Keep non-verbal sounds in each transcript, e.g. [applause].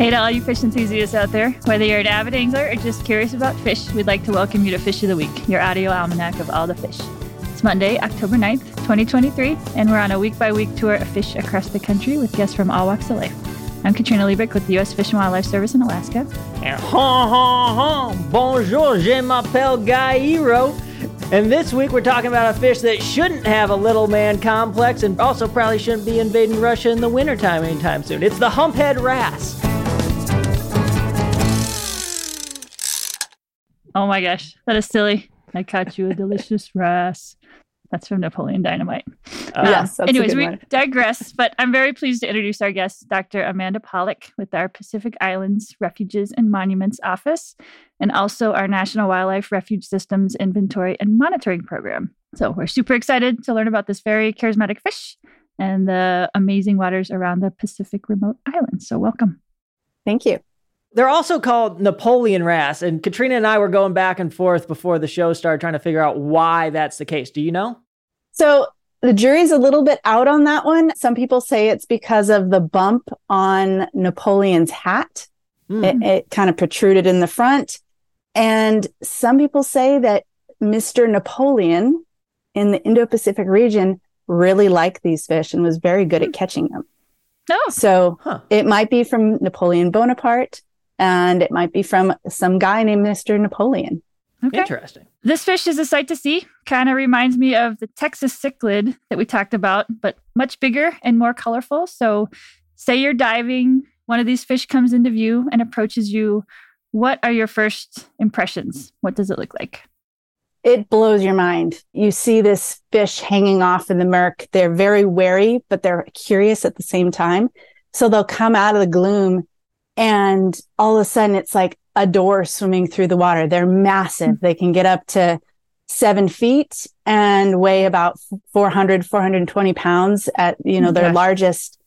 Hey to all you fish enthusiasts out there. Whether you're an avid angler or just curious about fish, we'd like to welcome you to Fish of the Week, your audio almanac of all the fish. It's Monday, October 9th, 2023, and we're on a week by week tour of fish across the country with guests from all walks of life. I'm Katrina Liebert with the U.S. Fish and Wildlife Service in Alaska. And ha ha ha, bonjour, je m'appelle Hero. And this week we're talking about a fish that shouldn't have a little man complex and also probably shouldn't be invading Russia in the wintertime anytime soon. It's the humphead wrasse. Oh my gosh, that is silly. I caught you a delicious [laughs] wrasse. That's from Napoleon Dynamite. Uh, yes. anyways, we one. digress, but I'm very pleased to introduce our guest, Dr. Amanda Pollock, with our Pacific Islands Refuges and Monuments Office, and also our National Wildlife Refuge Systems Inventory and Monitoring Program. So we're super excited to learn about this very charismatic fish and the amazing waters around the Pacific remote islands. So welcome. Thank you. They're also called Napoleon wrasse. And Katrina and I were going back and forth before the show started trying to figure out why that's the case. Do you know? So the jury's a little bit out on that one. Some people say it's because of the bump on Napoleon's hat. Mm. It, it kind of protruded in the front. And some people say that Mr. Napoleon in the Indo Pacific region really liked these fish and was very good at hmm. catching them. Oh. So huh. it might be from Napoleon Bonaparte and it might be from some guy named Mr. Napoleon. Okay. Interesting. This fish is a sight to see. Kind of reminds me of the Texas cichlid that we talked about, but much bigger and more colorful. So, say you're diving, one of these fish comes into view and approaches you. What are your first impressions? What does it look like? It blows your mind. You see this fish hanging off in the murk. They're very wary, but they're curious at the same time. So they'll come out of the gloom and all of a sudden it's like a door swimming through the water. They're massive. Hmm. They can get up to seven feet and weigh about 400, 420 pounds at, you know, their okay. largest.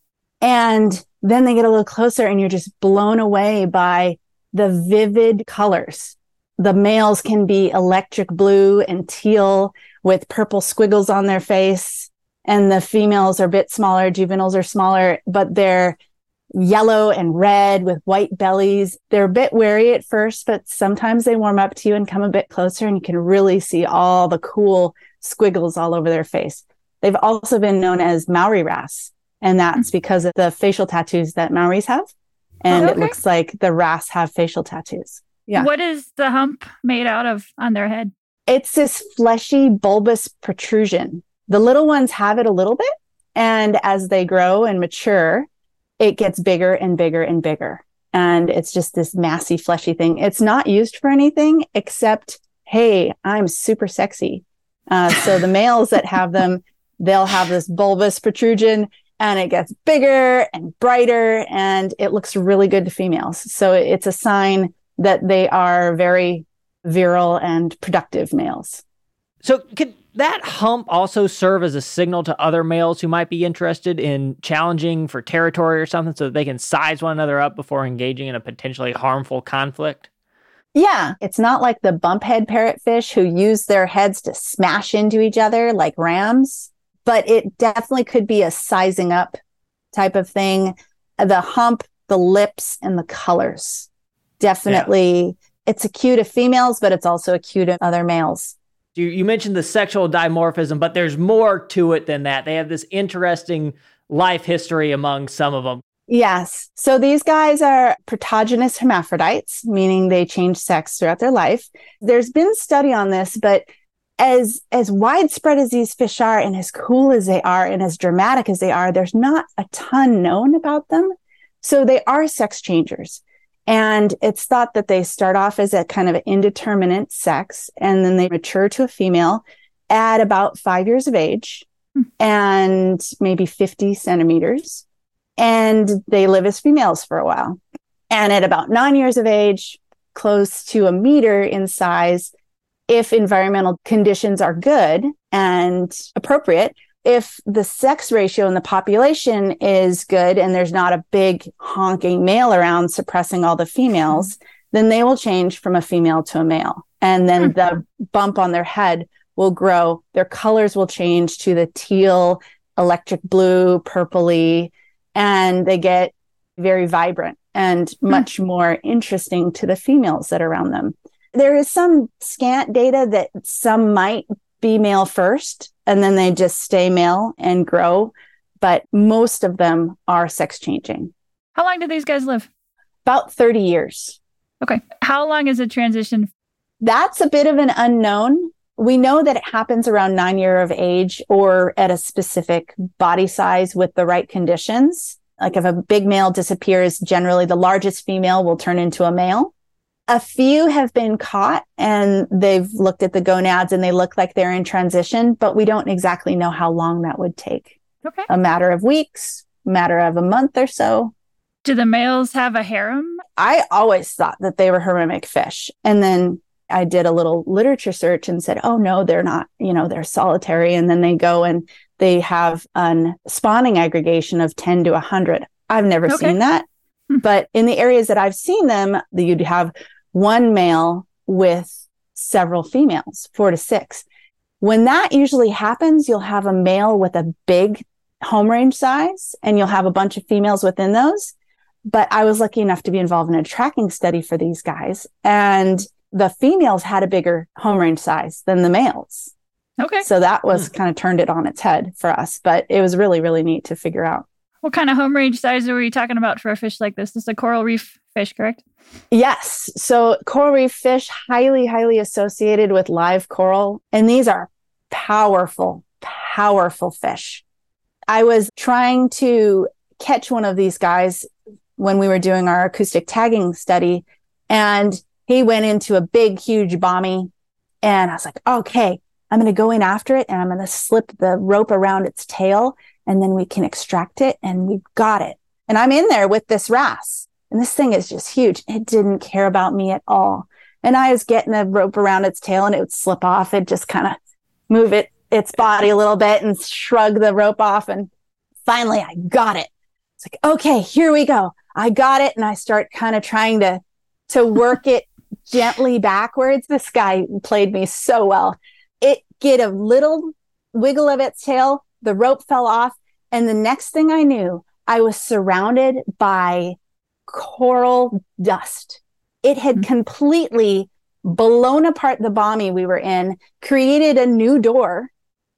And then they get a little closer and you're just blown away by the vivid colors. The males can be electric blue and teal with purple squiggles on their face. And the females are a bit smaller. Juveniles are smaller, but they're yellow and red with white bellies. They're a bit wary at first, but sometimes they warm up to you and come a bit closer and you can really see all the cool squiggles all over their face. They've also been known as Maori wrasse, and that's mm-hmm. because of the facial tattoos that Maoris have. And okay. it looks like the wrasse have facial tattoos. Yeah. What is the hump made out of on their head? It's this fleshy, bulbous protrusion. The little ones have it a little bit. And as they grow and mature, it gets bigger and bigger and bigger. And it's just this massy, fleshy thing. It's not used for anything except, hey, I'm super sexy. Uh, so the [laughs] males that have them, they'll have this bulbous protrusion and it gets bigger and brighter and it looks really good to females. So it's a sign that they are very virile and productive males. So could that hump also serve as a signal to other males who might be interested in challenging for territory or something so that they can size one another up before engaging in a potentially harmful conflict? Yeah, it's not like the bumphead parrotfish who use their heads to smash into each other like rams, but it definitely could be a sizing up type of thing. The hump, the lips, and the colors. Definitely, yeah. it's a cue to females, but it's also a cue to other males. You, you mentioned the sexual dimorphism, but there's more to it than that. They have this interesting life history among some of them. Yes. So these guys are protogynous hermaphrodites, meaning they change sex throughout their life. There's been study on this, but as as widespread as these fish are and as cool as they are and as dramatic as they are, there's not a ton known about them. So they are sex changers. And it's thought that they start off as a kind of indeterminate sex and then they mature to a female at about five years of age hmm. and maybe 50 centimeters. And they live as females for a while. And at about nine years of age, close to a meter in size, if environmental conditions are good and appropriate, if the sex ratio in the population is good and there's not a big honking male around suppressing all the females, then they will change from a female to a male. And then hmm. the bump on their head will grow. Their colors will change to the teal, electric blue, purpley, and they get very vibrant and much more interesting to the females that are around them. There is some scant data that some might be male first and then they just stay male and grow, but most of them are sex changing. How long do these guys live? About 30 years. Okay. How long is a transition? That's a bit of an unknown. We know that it happens around nine year of age or at a specific body size with the right conditions. Like if a big male disappears, generally the largest female will turn into a male. A few have been caught and they've looked at the gonads and they look like they're in transition, but we don't exactly know how long that would take. Okay. A matter of weeks, matter of a month or so. Do the males have a harem? I always thought that they were hermamic fish. And then I did a little literature search and said, oh no, they're not, you know, they're solitary. And then they go and they have an spawning aggregation of 10 to 100. I've never Okay. seen that. Hmm. But in the areas that I've seen them, you'd have one male with several females, four to six. When that usually happens, you'll have a male with a big home range size and you'll have a bunch of females within those. But I was lucky enough to be involved in a tracking study for these guys and the females had a bigger home range size than the males. Okay. So that was hmm. kind of turned it on its head for us, but it was really, really neat to figure out. What kind of home range size are we talking about for a fish like this? This is a coral reef fish, correct? Yes. So coral reef fish, highly, highly associated with live coral. And these are powerful, powerful fish. I was trying to catch one of these guys when we were doing our acoustic tagging study, and he went into a big, huge bommy. And I was like, okay, I'm going to go in after it and I'm going to slip the rope around its tail and then we can extract it. And we've got it. And I'm in there with this wrasse. And this thing is just huge. It didn't care about me at all. And I was getting the rope around its tail and it would slip off. It just kind of move it, its body a little bit and shrug the rope off. And finally I got it. It's like, okay, here we go. I got it. And I start kind of trying to, to work it gently backwards. This guy played me so well. It get a little wiggle of its tail. The rope fell off. And the next thing I knew, I was surrounded by coral dust. It had Mhm. completely blown apart the bommy we were in, created a new door,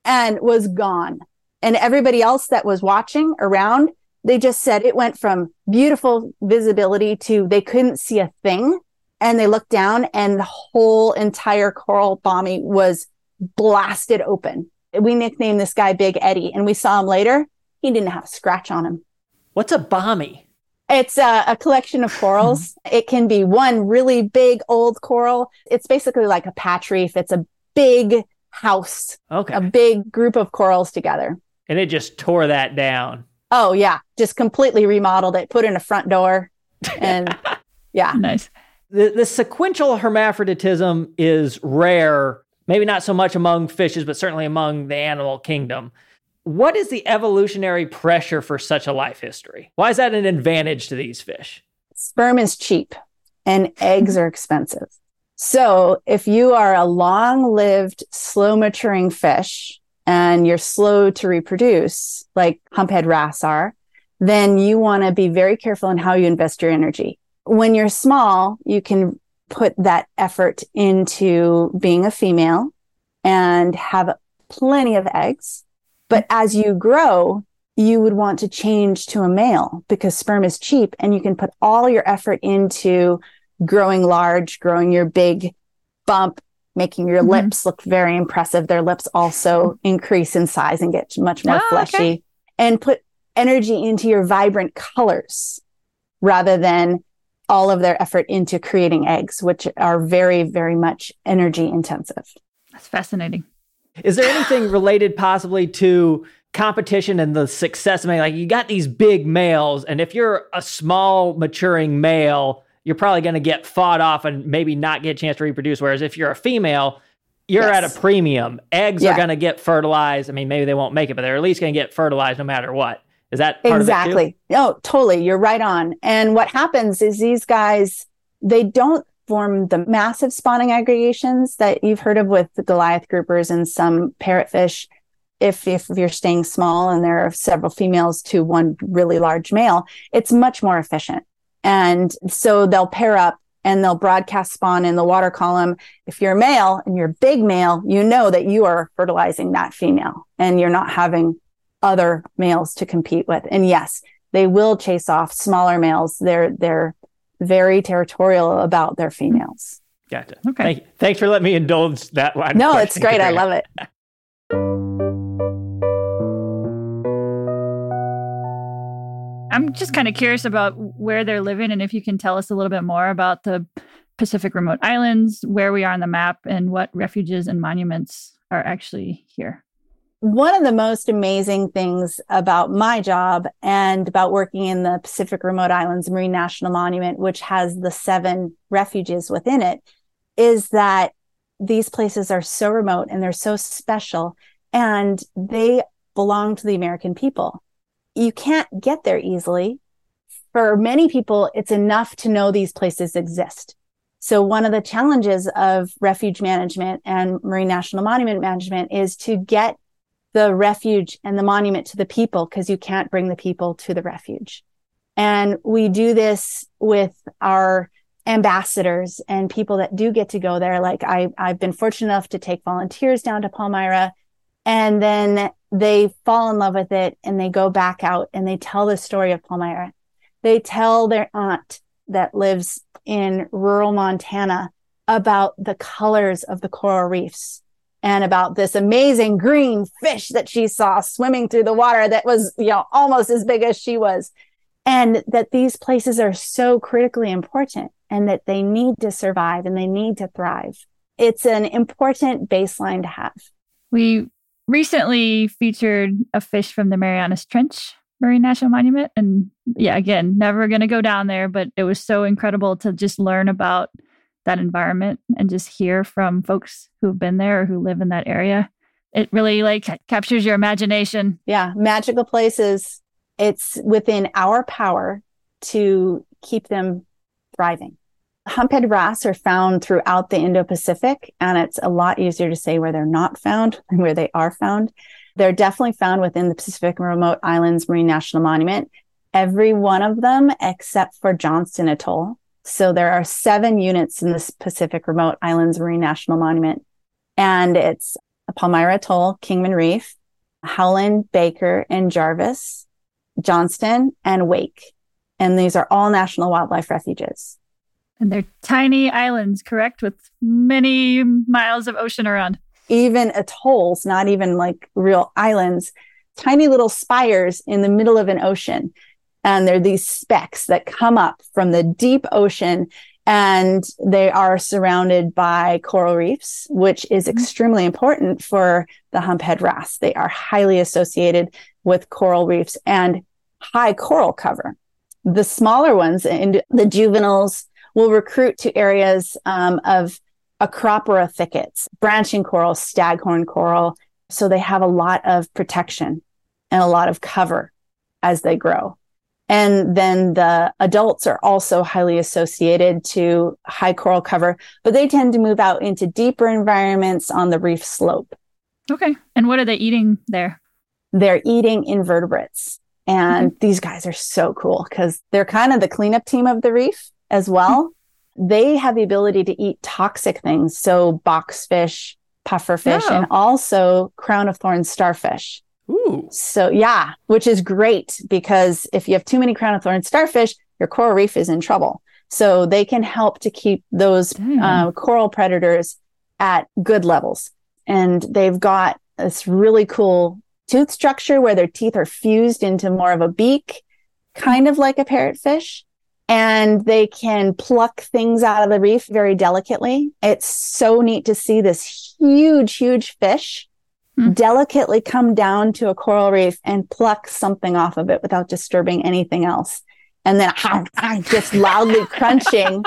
and was gone. And everybody else that was watching around, they just said it went from beautiful visibility to they couldn't see a thing. And they looked down and the whole entire coral bommy was blasted open. We nicknamed this guy Big Eddie and we saw him later. He didn't have a scratch on him. What's a bommy? It's a, a collection of corals. Mm-hmm. it can be one really big old coral. It's basically like a patch reef. It's a big house, Okay. a big group of corals together. and it just tore that down. Oh yeah, just completely remodeled it, put in a front door, and [laughs] yeah, Nice. The, the sequential hermaphroditism is rare, maybe not so much among fishes, but certainly among the animal kingdom. What is the evolutionary pressure for such a life history? Why is that an advantage to these fish? sperm is cheap and eggs are expensive. So if you are a long-lived, slow maturing fish and you're slow to reproduce, like humphead wrasse are, then you want to be very careful in how you invest your energy. When you're small, you can put that effort into being a female and have plenty of eggs. But as you grow, you would want to change to a male because sperm is cheap and you can put all your effort into growing large, growing your big bump, making your Mhm. lips look very impressive. Their lips also increase in size and get much more Oh, okay. fleshy and put energy into your vibrant colors rather than all of their effort into creating eggs, which are very, very much energy intensive. That's fascinating. Is there anything [sighs] related possibly to competition and the success of like you got these big males, and if you're a small maturing male, you're probably going to get fought off and maybe not get a chance to reproduce. Whereas if you're a female, you're Yes. at a premium. Eggs are going to get fertilized. I mean, maybe they won't make it, but they're at least going to get fertilized no matter what. Is that part Of it too? exactly. No, totally. You're right on. And what happens is these guys, they don't form the massive spawning aggregations that you've heard of with the Goliath groupers and some parrotfish. if if you're staying small and there are several females to one really large male, it's much more efficient. And so they'll pair up and they'll broadcast spawn in the water column. If you're a male and you're a big male, you know that you are fertilizing that female and you're not having other males to compete with. And yes, they will chase off smaller males. They're they're very territorial about their females. Gotcha. Okay. Thank, thanks for letting me indulge that line. No, it's great. I love it. I'm just kind of curious about where they're living and if you can tell us a little bit more about the Pacific remote islands, where we are on the map, and what refuges and monuments are actually here. One of the most amazing things about my job and about working in the Pacific Remote Islands Marine National Monument, which has the seven refuges within it, is that these places are so remote and they're so special and they belong to the American people you can't get there easily. For many people, it's enough to know these places exist. So one of the challenges of refuge management and marine national monument management is to get the refuge and the monument to the people because you can't bring the people to the refuge. And we do this with our ambassadors and people that do get to go there. Like I, I've been fortunate enough to take volunteers down to Palmyra and then they fall in love with it and they go back out and they tell the story of Palmyra. They tell their aunt that lives in rural Montana about the colors of the coral reefs and about this amazing green fish that she saw swimming through the water that was, you know, almost as big as she was. And that these places are so critically important and that they need to survive and they need to thrive. It's an important baseline to have. We recently featured a fish from the Marianas Trench Marine National Monument. And yeah, again, never going to go down there, but it was so incredible to just learn about that environment and just hear from folks who've been there or who live in that area. It really like captures your imagination. Yeah, magical places. It's within our power to keep them thriving. Humphead wrasse are found throughout the Indo Pacific, and it's a lot easier to say where they're not found [laughs] than where they are found. They're definitely found within the Pacific Remote Islands Marine National Monument, every one of them except for Johnston Atoll. So there are seven units in the Pacific Remote Islands Marine National Monument, and it's Palmyra Atoll, Kingman Reef, Howland, Baker, and Jarvis, Johnston, and Wake. And these are all national wildlife refuges. And they're tiny islands, correct? With many miles of ocean around. Even atolls, not even like real islands, tiny little spires in the middle of an ocean. And they're these specks that come up from the deep ocean and they are surrounded by coral reefs, which is mm-hmm. extremely important for the humphead wrasse. They are highly associated with coral reefs and high coral cover. The smaller ones and the juveniles will recruit to areas um, of Acropora thickets, branching coral, staghorn coral. So they have a lot of protection and a lot of cover as they grow. And then the adults are also highly associated to high coral cover, but they tend to move out into deeper environments on the reef slope. Okay. And what are they eating there? They're eating invertebrates. And mm-hmm. these guys are so cool because they're kind of the cleanup team of the reef as well. They have the ability to eat toxic things. So boxfish, pufferfish, oh. and also crown of thorns starfish. Ooh. So yeah, which is great because if you have too many crown of thorns starfish, your coral reef is in trouble. So they can help to keep those uh, coral predators at good levels. And they've got this really cool tooth structure where their teeth are fused into more of a beak, kind of like a parrotfish and they can pluck things out of the reef very delicately. It's so neat to see this huge, huge fish mm. delicately come down to a coral reef and pluck something off of it without disturbing anything else. And then just loudly [laughs] crunching,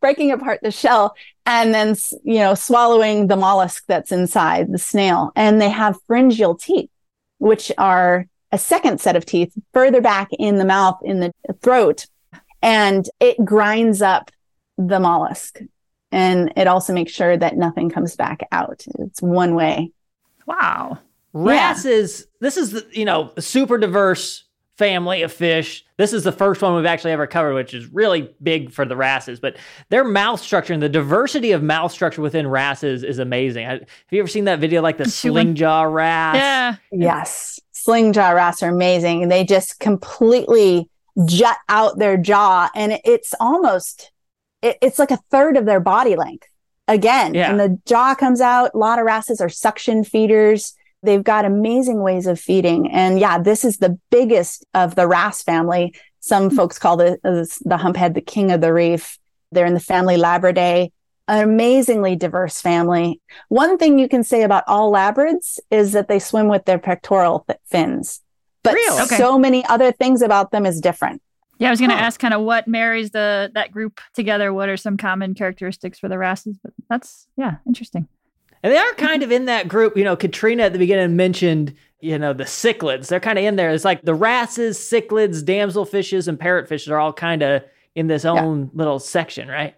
breaking apart the shell and then, you know, swallowing the mollusk that's inside the snail. And they have pharyngeal teeth, which are a second set of teeth further back in the mouth, in the throat, and it grinds up the mollusk and it also makes sure that nothing comes back out. It's one way. Wow. Wrasses, this is the, you know, a super diverse family of fish. This is the first one we've actually ever covered, which is really big for the wrasses. But their mouth structure and the diversity of mouth structure within wrasses is amazing. Have you ever seen that video, like the [laughs] sling jaw wrasse? Yeah. Yes. Sling jaw wrasse are amazing. They just completely jut out their jaw and it's almost, it, it's like a third of their body length again. Yeah. And the jaw comes out. A lot of wrasses are suction feeders. They've got amazing ways of feeding. And yeah, this is the biggest of the wrasse family. Some hmm. folks call the, uh, the humphead the king of the reef. They're in the family Labridae, an amazingly diverse family. One thing you can say about all labrids is that they swim with their pectoral fins, but Really? Okay. so many other things about them is different. Yeah, I was going to Huh. ask kind of what marries the that group together. What are some common characteristics for the wrasses? But that's yeah, interesting. And they are kind of in that group. You know, Katrina at the beginning mentioned, you know, the cichlids. They're kind of in there. It's like the wrasses, cichlids, damselfishes, and parrotfishes are all kind of in this own little section, right?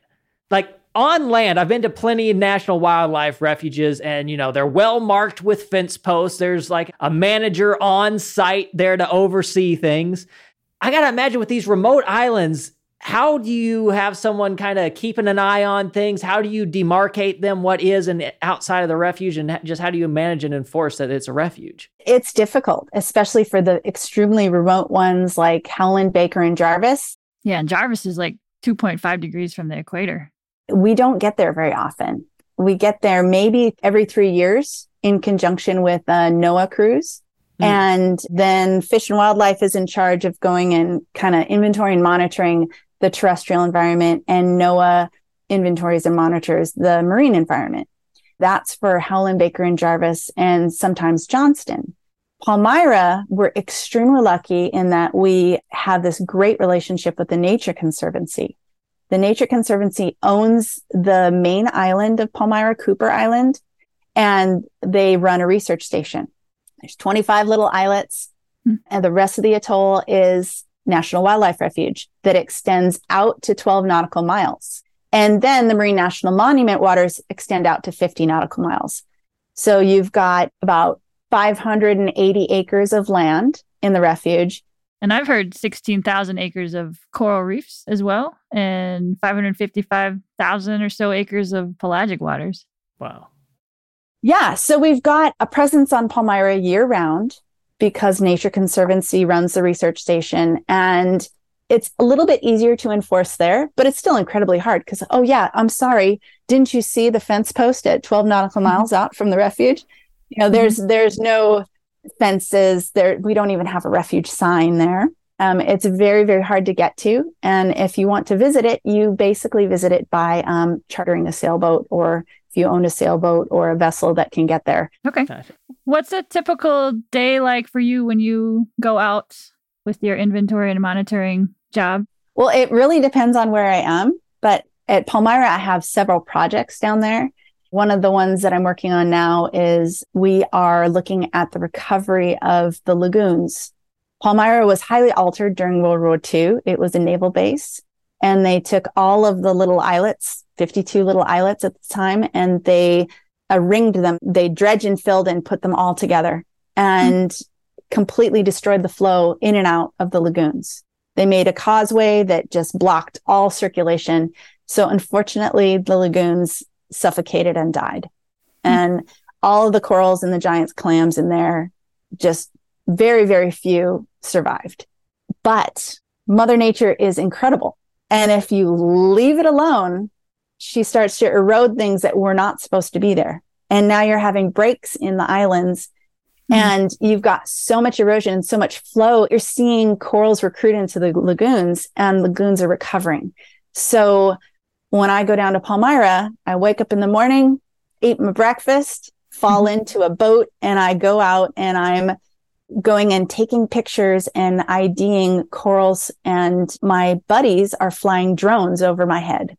Like on land, I've been to plenty of national wildlife refuges, and you know, they're well marked with fence posts. There's like a manager on site there to oversee things. I gotta imagine with these remote islands, how do you have someone kind of keeping an eye on things? How do you demarcate them what is and outside of the refuge, and just how do you manage and enforce that it's a refuge? It's difficult, especially for the extremely remote ones like Howland, Baker, and Jarvis. Yeah, and Jarvis is like 2.5 degrees from the equator. we don't get there very often. We get there maybe every three years in conjunction with a NOAA cruise. Hmm. And then Fish and Wildlife is in charge of going and kind of inventory and monitoring the terrestrial environment, and NOAA inventories and monitors the marine environment. That's for Howland, Baker, and Jarvis, and sometimes Johnston. Palmyra, we're extremely lucky in that we have this great relationship with the Nature Conservancy. The Nature Conservancy owns the main island of Palmyra, Cooper Island, and they run a research station. There's 25 little islets, Hmm. and the rest of the atoll is National Wildlife Refuge that extends out to 12 nautical miles. And then the Marine National Monument waters extend out to 50 nautical miles. So you've got about 580 acres of land in the refuge. And I've heard 16,000 acres of coral reefs as well, and 555,000 or so acres of pelagic waters. Wow. Yeah. So we've got a presence on Palmyra year round because Nature Conservancy runs the research station and it's a little bit easier to enforce there, but it's still incredibly hard because, oh, yeah, I'm sorry. Didn't you see the fence post at 12 nautical miles out from the refuge? You know, there's, there's no fences there. We don't even have a refuge sign there. Um, it's very, very hard to get to. And if you want to visit it, you basically visit it by um, chartering a sailboat or you own a sailboat or a vessel that can get there. Okay. What's a typical day like for you when you go out with your inventory and monitoring job? Well, it really depends on where I am. But at Palmyra, I have several projects down there. One of the ones that I'm working on now is we are looking at the recovery of the lagoons. Palmyra was highly altered during World War II. It was a naval base and they took all of the little islets, 52 little islets at the time, and they uh, ringed them. They dredged and filled and put them all together and completely destroyed the flow in and out of the lagoons. They made a causeway that just blocked all circulation. So unfortunately, the lagoons suffocated and died. And all of the corals and the giant clams in there, just very, very few survived. But Mother Nature is incredible. And if you leave it alone, she starts to erode things that were not supposed to be there. And now you're having breaks in the islands hmm. and you've got so much erosion and so much flow. You're seeing corals recruit into the lagoons and lagoons are recovering. So when I go down to Palmyra, I wake up in the morning, eat my breakfast, fall mm-hmm. into a boat, and I go out and I'm going and taking pictures and IDing corals. And my buddies are flying drones over my head.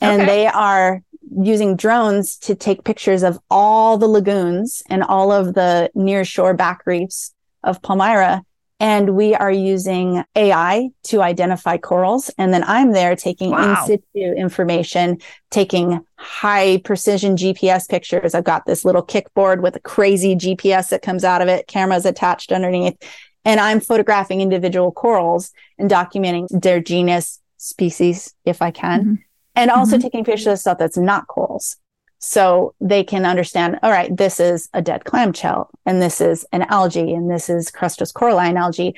And Okay. they are using drones to take pictures of all the lagoons and all of the near shore back reefs of Palmyra And we are using AI to identify corals. And then I'm there taking Wow. in situ information, taking high precision GPS pictures. I've got this little kickboard with a crazy GPS that comes out of it, cameras attached underneath. And I'm photographing individual corals and documenting their genus, species, if I can, Mhm. and also Mhm. taking pictures of stuff that's not corals. So they can understand, all right, this is a dead clam shell, and this is an algae, and this is crustose coralline algae.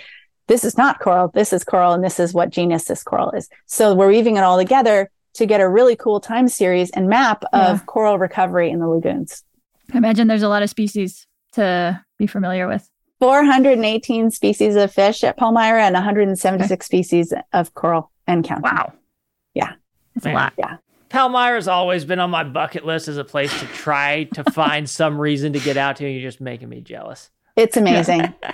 This is not coral, this is coral, and this is what genus this coral is. So we're weaving it all together to get a really cool time series and map Yeah. of coral recovery in the lagoons. I imagine there's a lot of species to be familiar with. 418 species of fish at Palmyra and 176 species of coral and counting. Wow. Yeah. That's a lot. Palmyra's always been on my bucket list as a place to try to [laughs] find some reason to get out to, and you're just making me jealous. It's amazing. [laughs]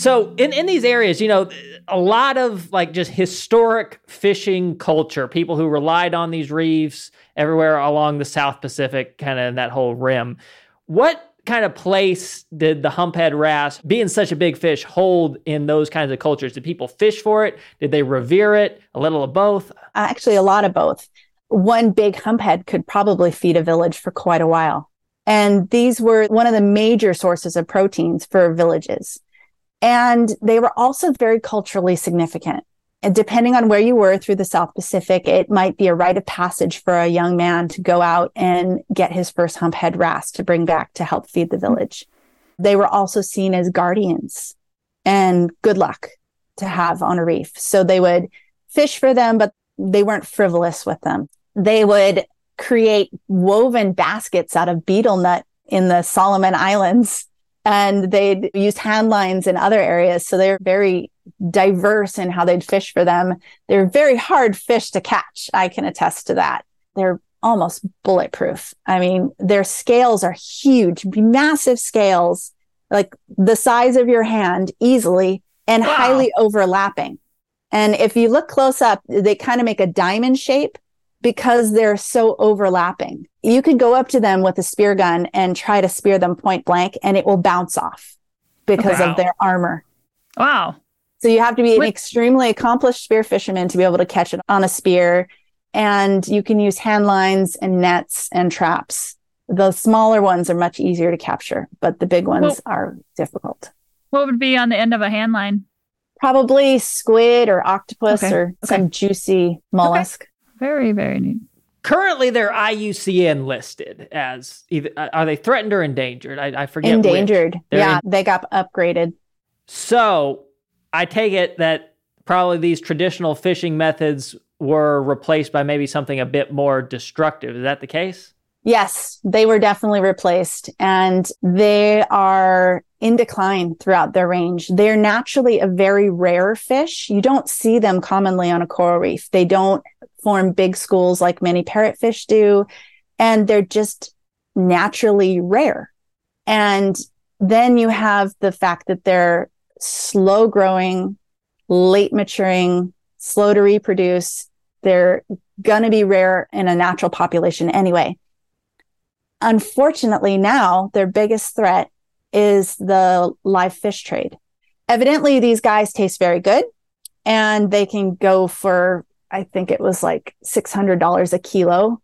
So in, in these areas, you know, a lot of like just historic fishing culture, people who relied on these reefs everywhere along the South Pacific, kind of in that whole rim. What kind of place did the humphead wrasse, being such a big fish, hold in those kinds of cultures? Did people fish for it? Did they revere it? A little of both? Uh, actually, a lot of both. One big humphead could probably feed a village for quite a while. And these were one of the major sources of proteins for villages. And they were also very culturally significant. And depending on where you were through the South Pacific, it might be a rite of passage for a young man to go out and get his first humphead wrasse to bring back to help feed the village. They were also seen as guardians and good luck to have on a reef. So they would fish for them, but they weren't frivolous with them. They would create woven baskets out of betel nut in the Solomon Islands and they'd use hand lines in other areas. So they're very diverse in how they'd fish for them. They're very hard fish to catch. I can attest to that. They're almost bulletproof. I mean, their scales are huge, massive scales, like the size of your hand easily and Wow. highly overlapping. And if you look close up, they kind of make a diamond shape because they're so overlapping. You could go up to them with a spear gun and try to spear them point blank and it will bounce off because Wow. of their armor. Wow. So you have to be an extremely accomplished spear fisherman to be able to catch it on a spear. And you can use hand lines and nets and traps. The smaller ones are much easier to capture, but the big ones Well- are difficult. What would be on the end of a hand line? Probably squid or octopus Okay, or okay. some juicy mollusk. Very, very neat. Currently, they're IUCN listed as either uh, are they threatened or endangered? I, I forget. Endangered. Yeah, en- they got upgraded. So I take it that probably these traditional fishing methods were replaced by maybe something a bit more destructive. Is that the case? Yes, they were definitely replaced and they are in decline throughout their range. They're naturally a very rare fish. You don't see them commonly on a coral reef. They don't form big schools like many parrotfish do. And they're just naturally rare. And then you have the fact that they're slow growing, late maturing, slow to reproduce. They're going to be rare in a natural population anyway. Unfortunately, now their biggest threat is the live fish trade. Evidently, these guys taste very good and they can go for, I think it was like $600 a kilo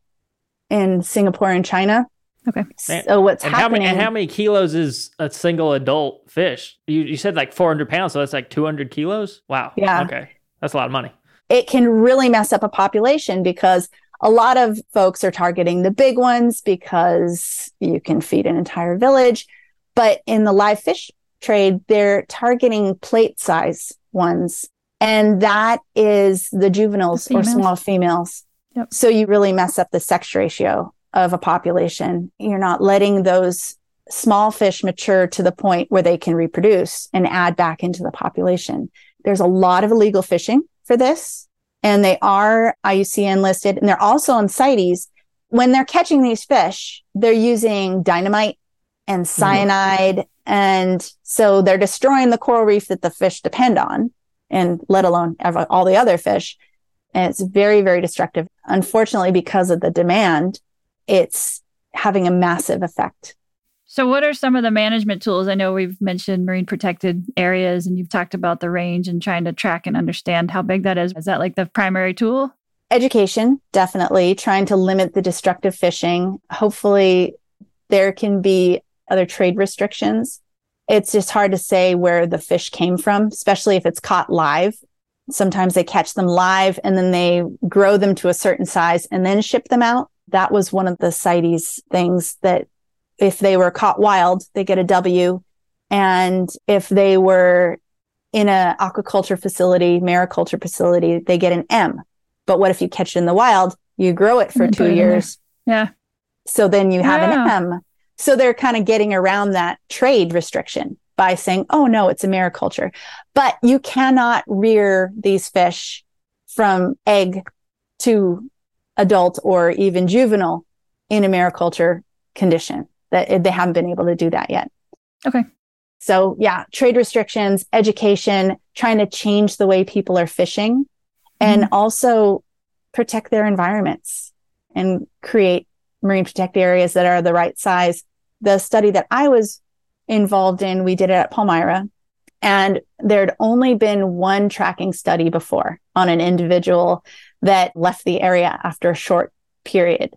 in Singapore and China. Okay. So what's And how happening? many and how many kilos is a single adult fish? You you said like 400 pounds, so that's like 200 kilos. Wow. Yeah. Okay, that's a lot of money. it can really mess up a population because a lot of folks are targeting the big ones because you can feed an entire village. But in the live fish trade, they're targeting plate size ones. And that is the juveniles The or small females. Yep. So you really mess up the sex ratio of a population. You're not letting those small fish mature to the point where they can reproduce and add back into the population. There's a lot of illegal fishing for this, and they are IUCN listed, and they're also on CITES. When they're catching these fish, they're using dynamite and cyanide. And so they're destroying the coral reef that the fish depend on, and let alone ever, all the other fish. And it's very, very destructive. Unfortunately, because of the demand, it's having a massive effect So, what are some of the management tools? I know we've mentioned marine protected areas and you've talked about the range and trying to track and understand how big that is. Is that like the primary tool? Education, definitely. Trying to limit the destructive fishing. Hopefully, there can be other trade restrictions. It's just hard to say where the fish came from, especially if it's caught live. Sometimes they catch them live and then they grow them to a certain size and then ship them out. That was one of the CITES things that if they were caught wild, they get a W. And if they were in an aquaculture facility, mariculture facility, they get an M. But what if you catch it in the wild? You grow it for two years. Yeah. So then you have Yeah. an M. So they're kind of getting around that trade restriction by saying, oh no, it's a mariculture. But you cannot rear these fish from egg to adult or even juvenile in a mariculture condition. That they haven't been able to do that yet. Okay. So yeah, trade restrictions, education, trying to change the way people are fishing and mm-hmm. also protect their environments and create marine protected areas that are the right size. The study that I was involved in, we did it at Palmyra and there'd only been one tracking study before on an individual that left the area after a short period.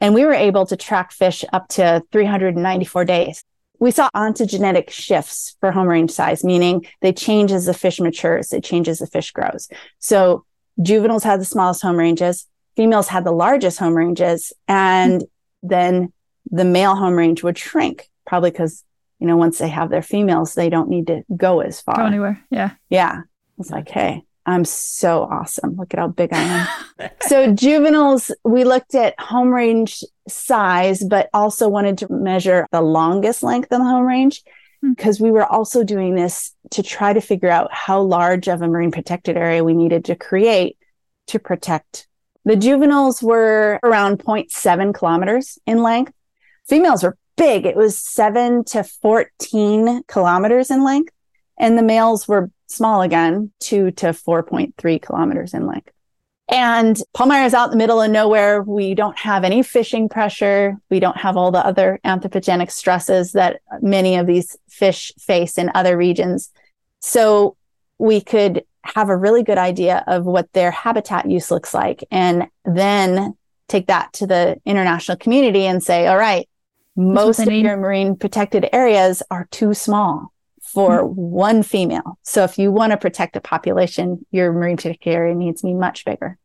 And we were able to track fish up to 394 days. We saw ontogenetic shifts for home range size, meaning they change as the fish matures, it changes as the fish grows. So juveniles had the smallest home ranges, females had the largest home ranges, and then the male home range would shrink, probably because, you know, once they have their females, they don't need to go as far. Go anywhere. Yeah. Yeah. It's like, hey, I'm so awesome. Look at how big I am. [laughs] so juveniles, we looked at home range size, but also wanted to measure the longest length of the home range Hmm. because we were also doing this to try to figure out how large of a marine protected area we needed to create to protect. The juveniles were around 0.7 kilometers in length. Females were big. It was seven to 14 kilometers in length. And the males were small again, two to 4.3 kilometers in length. And Palmyra is out in the middle of nowhere. We don't have any fishing pressure. We don't have all the other anthropogenic stresses that many of these fish face in other regions. So we could have a really good idea of what their habitat use looks like and then take that to the international community and say, all right, most of your marine protected areas are too small for one female. So if you want to protect a population, your marine protected area needs to be much bigger.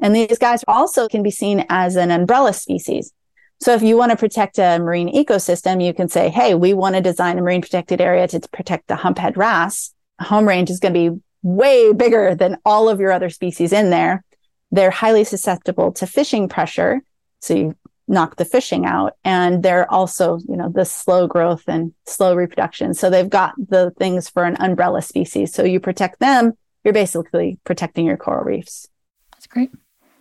And these guys also can be seen as an umbrella species. So if you want to protect a marine ecosystem, you can say, hey, we want to design a marine protected area to protect the humphead wrasse. Home range is going to be way bigger than all of your other species in there. They're highly susceptible to fishing pressure. So you knock the fishing out. And they're also, you know, the slow growth and slow reproduction. So they've got the things for an umbrella species. So you protect them, you're basically protecting your coral reefs. That's great.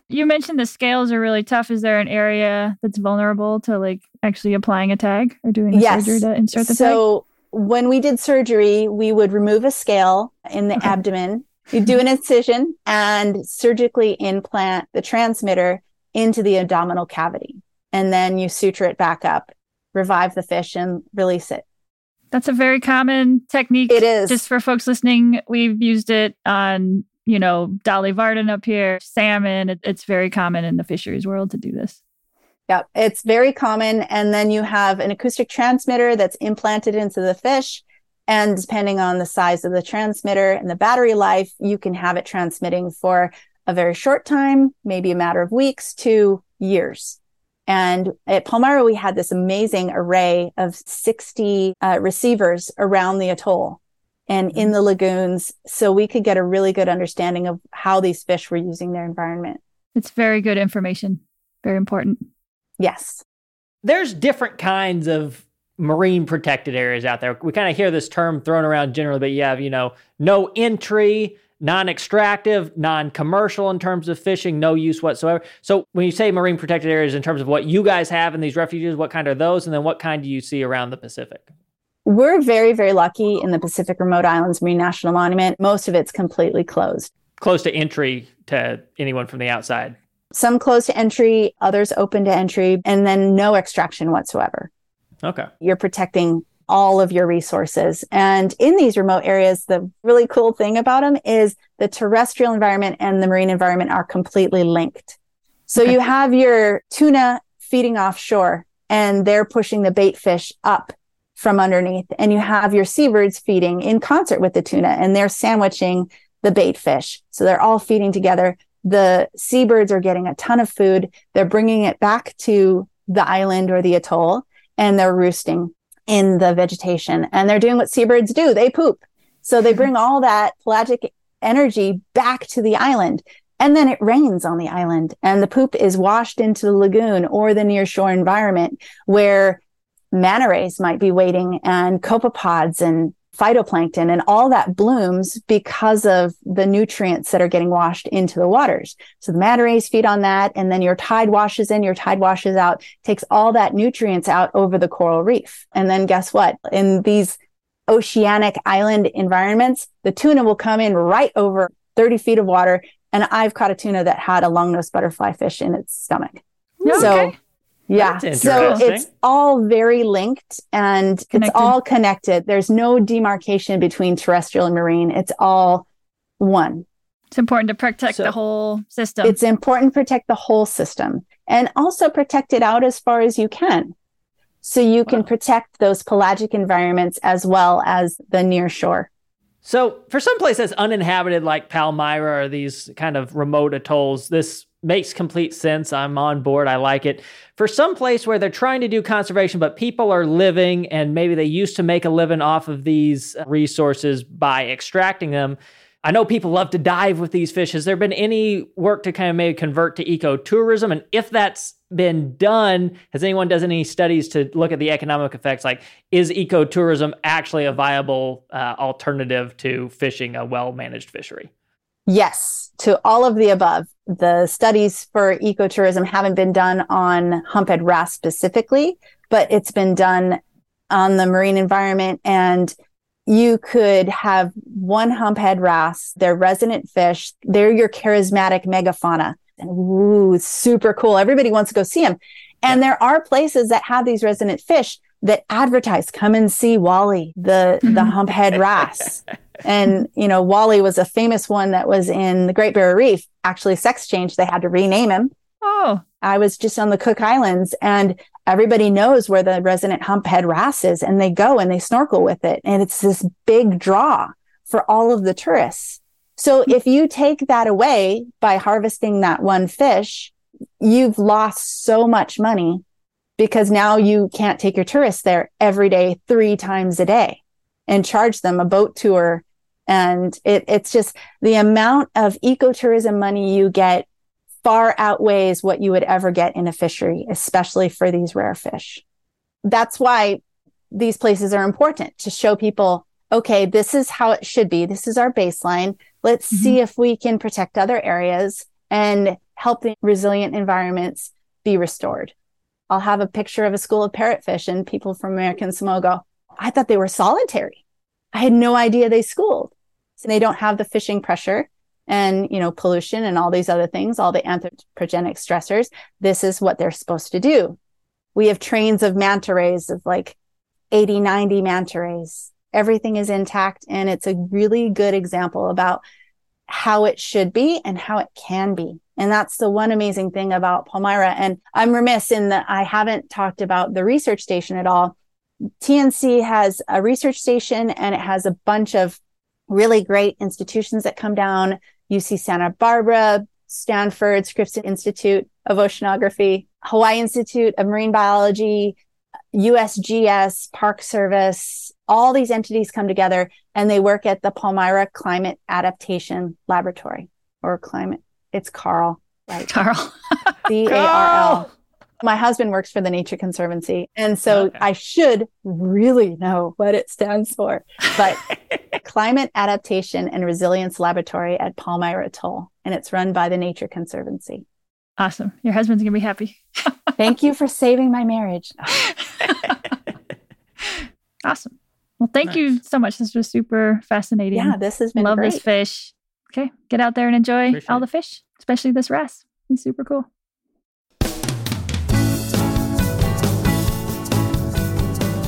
You mentioned the scales are really tough. Is there an area that's vulnerable to like actually applying a tag or doing a Yes. surgery to insert the tag? so when we did surgery, we would remove a scale in the abdomen. You do an incision and surgically implant the transmitter into the abdominal cavity. And then you suture it back up, revive the fish and release it. That's a very common technique. It is. Just for folks listening, we've used it on, you know, Dolly Varden up here, salmon. It, it's very common in the fisheries world to do this. Yep. It's very common. And then you have an acoustic transmitter that's implanted into the fish. And depending on the size of the transmitter and the battery life, you can have it transmitting for a very short time, maybe a matter of weeks to years. And at Palmyra, we had this amazing array of 60 uh, receivers around the atoll and in the lagoons. So we could get a really good understanding of how these fish were using their environment. It's very good information. Very important. Yes. There's different kinds of marine protected areas out there. We kind of hear this term thrown around generally, but you have, you know, no entry, non extractive, non commercial in terms of fishing, no use whatsoever. So when you say marine protected areas in terms of what you guys have in these refuges, what kind are those? And then what kind do you see around the Pacific? We're very, very lucky in the Pacific Remote Islands Marine National Monument. Most of it's completely closed. Close to entry to anyone from the outside. Some closed to entry, others open to entry, and then no extraction whatsoever. Okay. You're protecting all of your resources. And in these remote areas, the really cool thing about them is the terrestrial environment and the marine environment are completely linked. So okay. you have your tuna feeding offshore and they're pushing the bait fish up from underneath. And you have your seabirds feeding in concert with the tuna and they're sandwiching the bait fish. So they're all feeding together. The seabirds are getting a ton of food. They're bringing it back to the island or the atoll and they're roosting in the vegetation and they're doing what seabirds do. They poop. So they bring all that pelagic energy back to the island. And then it rains on the island and the poop is washed into the lagoon or the near shore environment where manta rays might be waiting and copepods and phytoplankton and all that blooms because of the nutrients that are getting washed into the waters. So the manta rays feed on that. And then your tide washes in, your tide washes out, takes all that nutrients out over the coral reef. And then guess what? In these oceanic island environments, the tuna will come in right over 30 feet of water. And I've caught a tuna that had a long-nosed butterfly fish in its stomach. Okay. So yeah. So it's all very linked and connected. it's all connected. There's no demarcation between terrestrial and marine. It's all one. It's important to protect so the whole system. It's important to protect the whole system and also protect it out as far as you can. So you can protect those pelagic environments as well as the near shore. So for some places uninhabited like Palmyra or these kind of remote atolls, this makes complete sense. I'm on board. I like it. For some place where they're trying to do conservation, but people are living and maybe they used to make a living off of these resources by extracting them. I know people love to dive with these fish. Has there been any work to kind of maybe convert to ecotourism? And if that's been done, has anyone done any studies to look at the economic effects? Like, is ecotourism actually a viable uh, alternative to fishing a well managed fishery? Yes, to all of the above. The studies for ecotourism haven't been done on humphead wrasse specifically, but it's been done on the marine environment. And you could have one humphead wrasse, they're resident fish, they're your charismatic megafauna. And ooh, super cool. Everybody wants to go see them. And there are places that have these resident fish that advertise, come and see Wally, the, the [laughs] humphead wrasse. [laughs] and, you know, Wally was a famous one that was in the Great Barrier Reef, actually sex change. They had to rename him. Oh, I was just on the Cook Islands and everybody knows where the resident humphead wrasse is and they go and they snorkel with it. And it's this big draw for all of the tourists. So if you take that away by harvesting that one fish, you've lost so much money because now you can't take your tourists there every day, three times a day and charge them a boat tour. And it, it's just the amount of ecotourism money you get far outweighs what you would ever get in a fishery, especially for these rare fish. That's why these places are important to show people, okay, this is how it should be. This is our baseline. Let's mm-hmm. see if we can protect other areas and help the resilient environments be restored. I'll have a picture of a school of parrotfish and people from American Samoa go, I thought they were solitary. I had no idea they schooled. They don't have the fishing pressure and, you know, pollution and all these other things, all the anthropogenic stressors. This is what they're supposed to do. We have trains of manta rays of like 80, 90 manta rays. Everything is intact. And it's a really good example about how it should be and how it can be. And that's the one amazing thing about Palmyra. And I'm remiss in that I haven't talked about the research station at all. TNC has a research station and it has a bunch of really great institutions that come down. UC Santa Barbara, Stanford, Scripps Institute of Oceanography, Hawaii Institute of Marine Biology, USGS, Park Service, all these entities come together and they work at the Palmyra Climate Adaptation Laboratory or climate it's Carl. Right. Carl. C A R L. [laughs] My husband works for the Nature Conservancy. And so okay. I should really know what it stands for. But [laughs] Climate Adaptation and Resilience Laboratory at Palmyra Atoll. And it's run by the Nature Conservancy. Awesome. Your husband's going to be happy. Thank you for [laughs] saving my marriage. [laughs] awesome. Well, thank nice. you so much. This was super fascinating. Yeah, this has been Love great. this fish. Okay, get out there and enjoy Appreciate all the fish, especially this wrasse. It's super cool.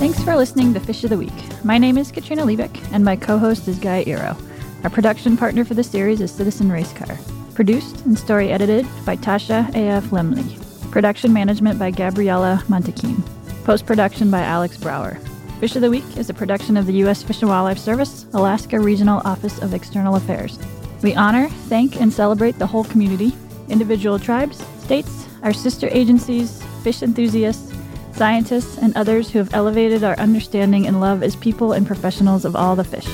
Thanks for listening to Fish of the Week. My name is Katrina Liebich, and my co host is Guy Eroh. Our production partner for the series is Citizen Racecar. Produced and story edited by Tasha A.F. Lemley. Production management by Gabriella Montequin. Post production by Alex Brower. Fish of the Week is a production of the U.S. Fish and Wildlife Service, Alaska Regional Office of External Affairs. We honor, thank, and celebrate the whole community, individual tribes, states, our sister agencies, fish enthusiasts, scientists, and others who have elevated our understanding and love as people and professionals of all the fish.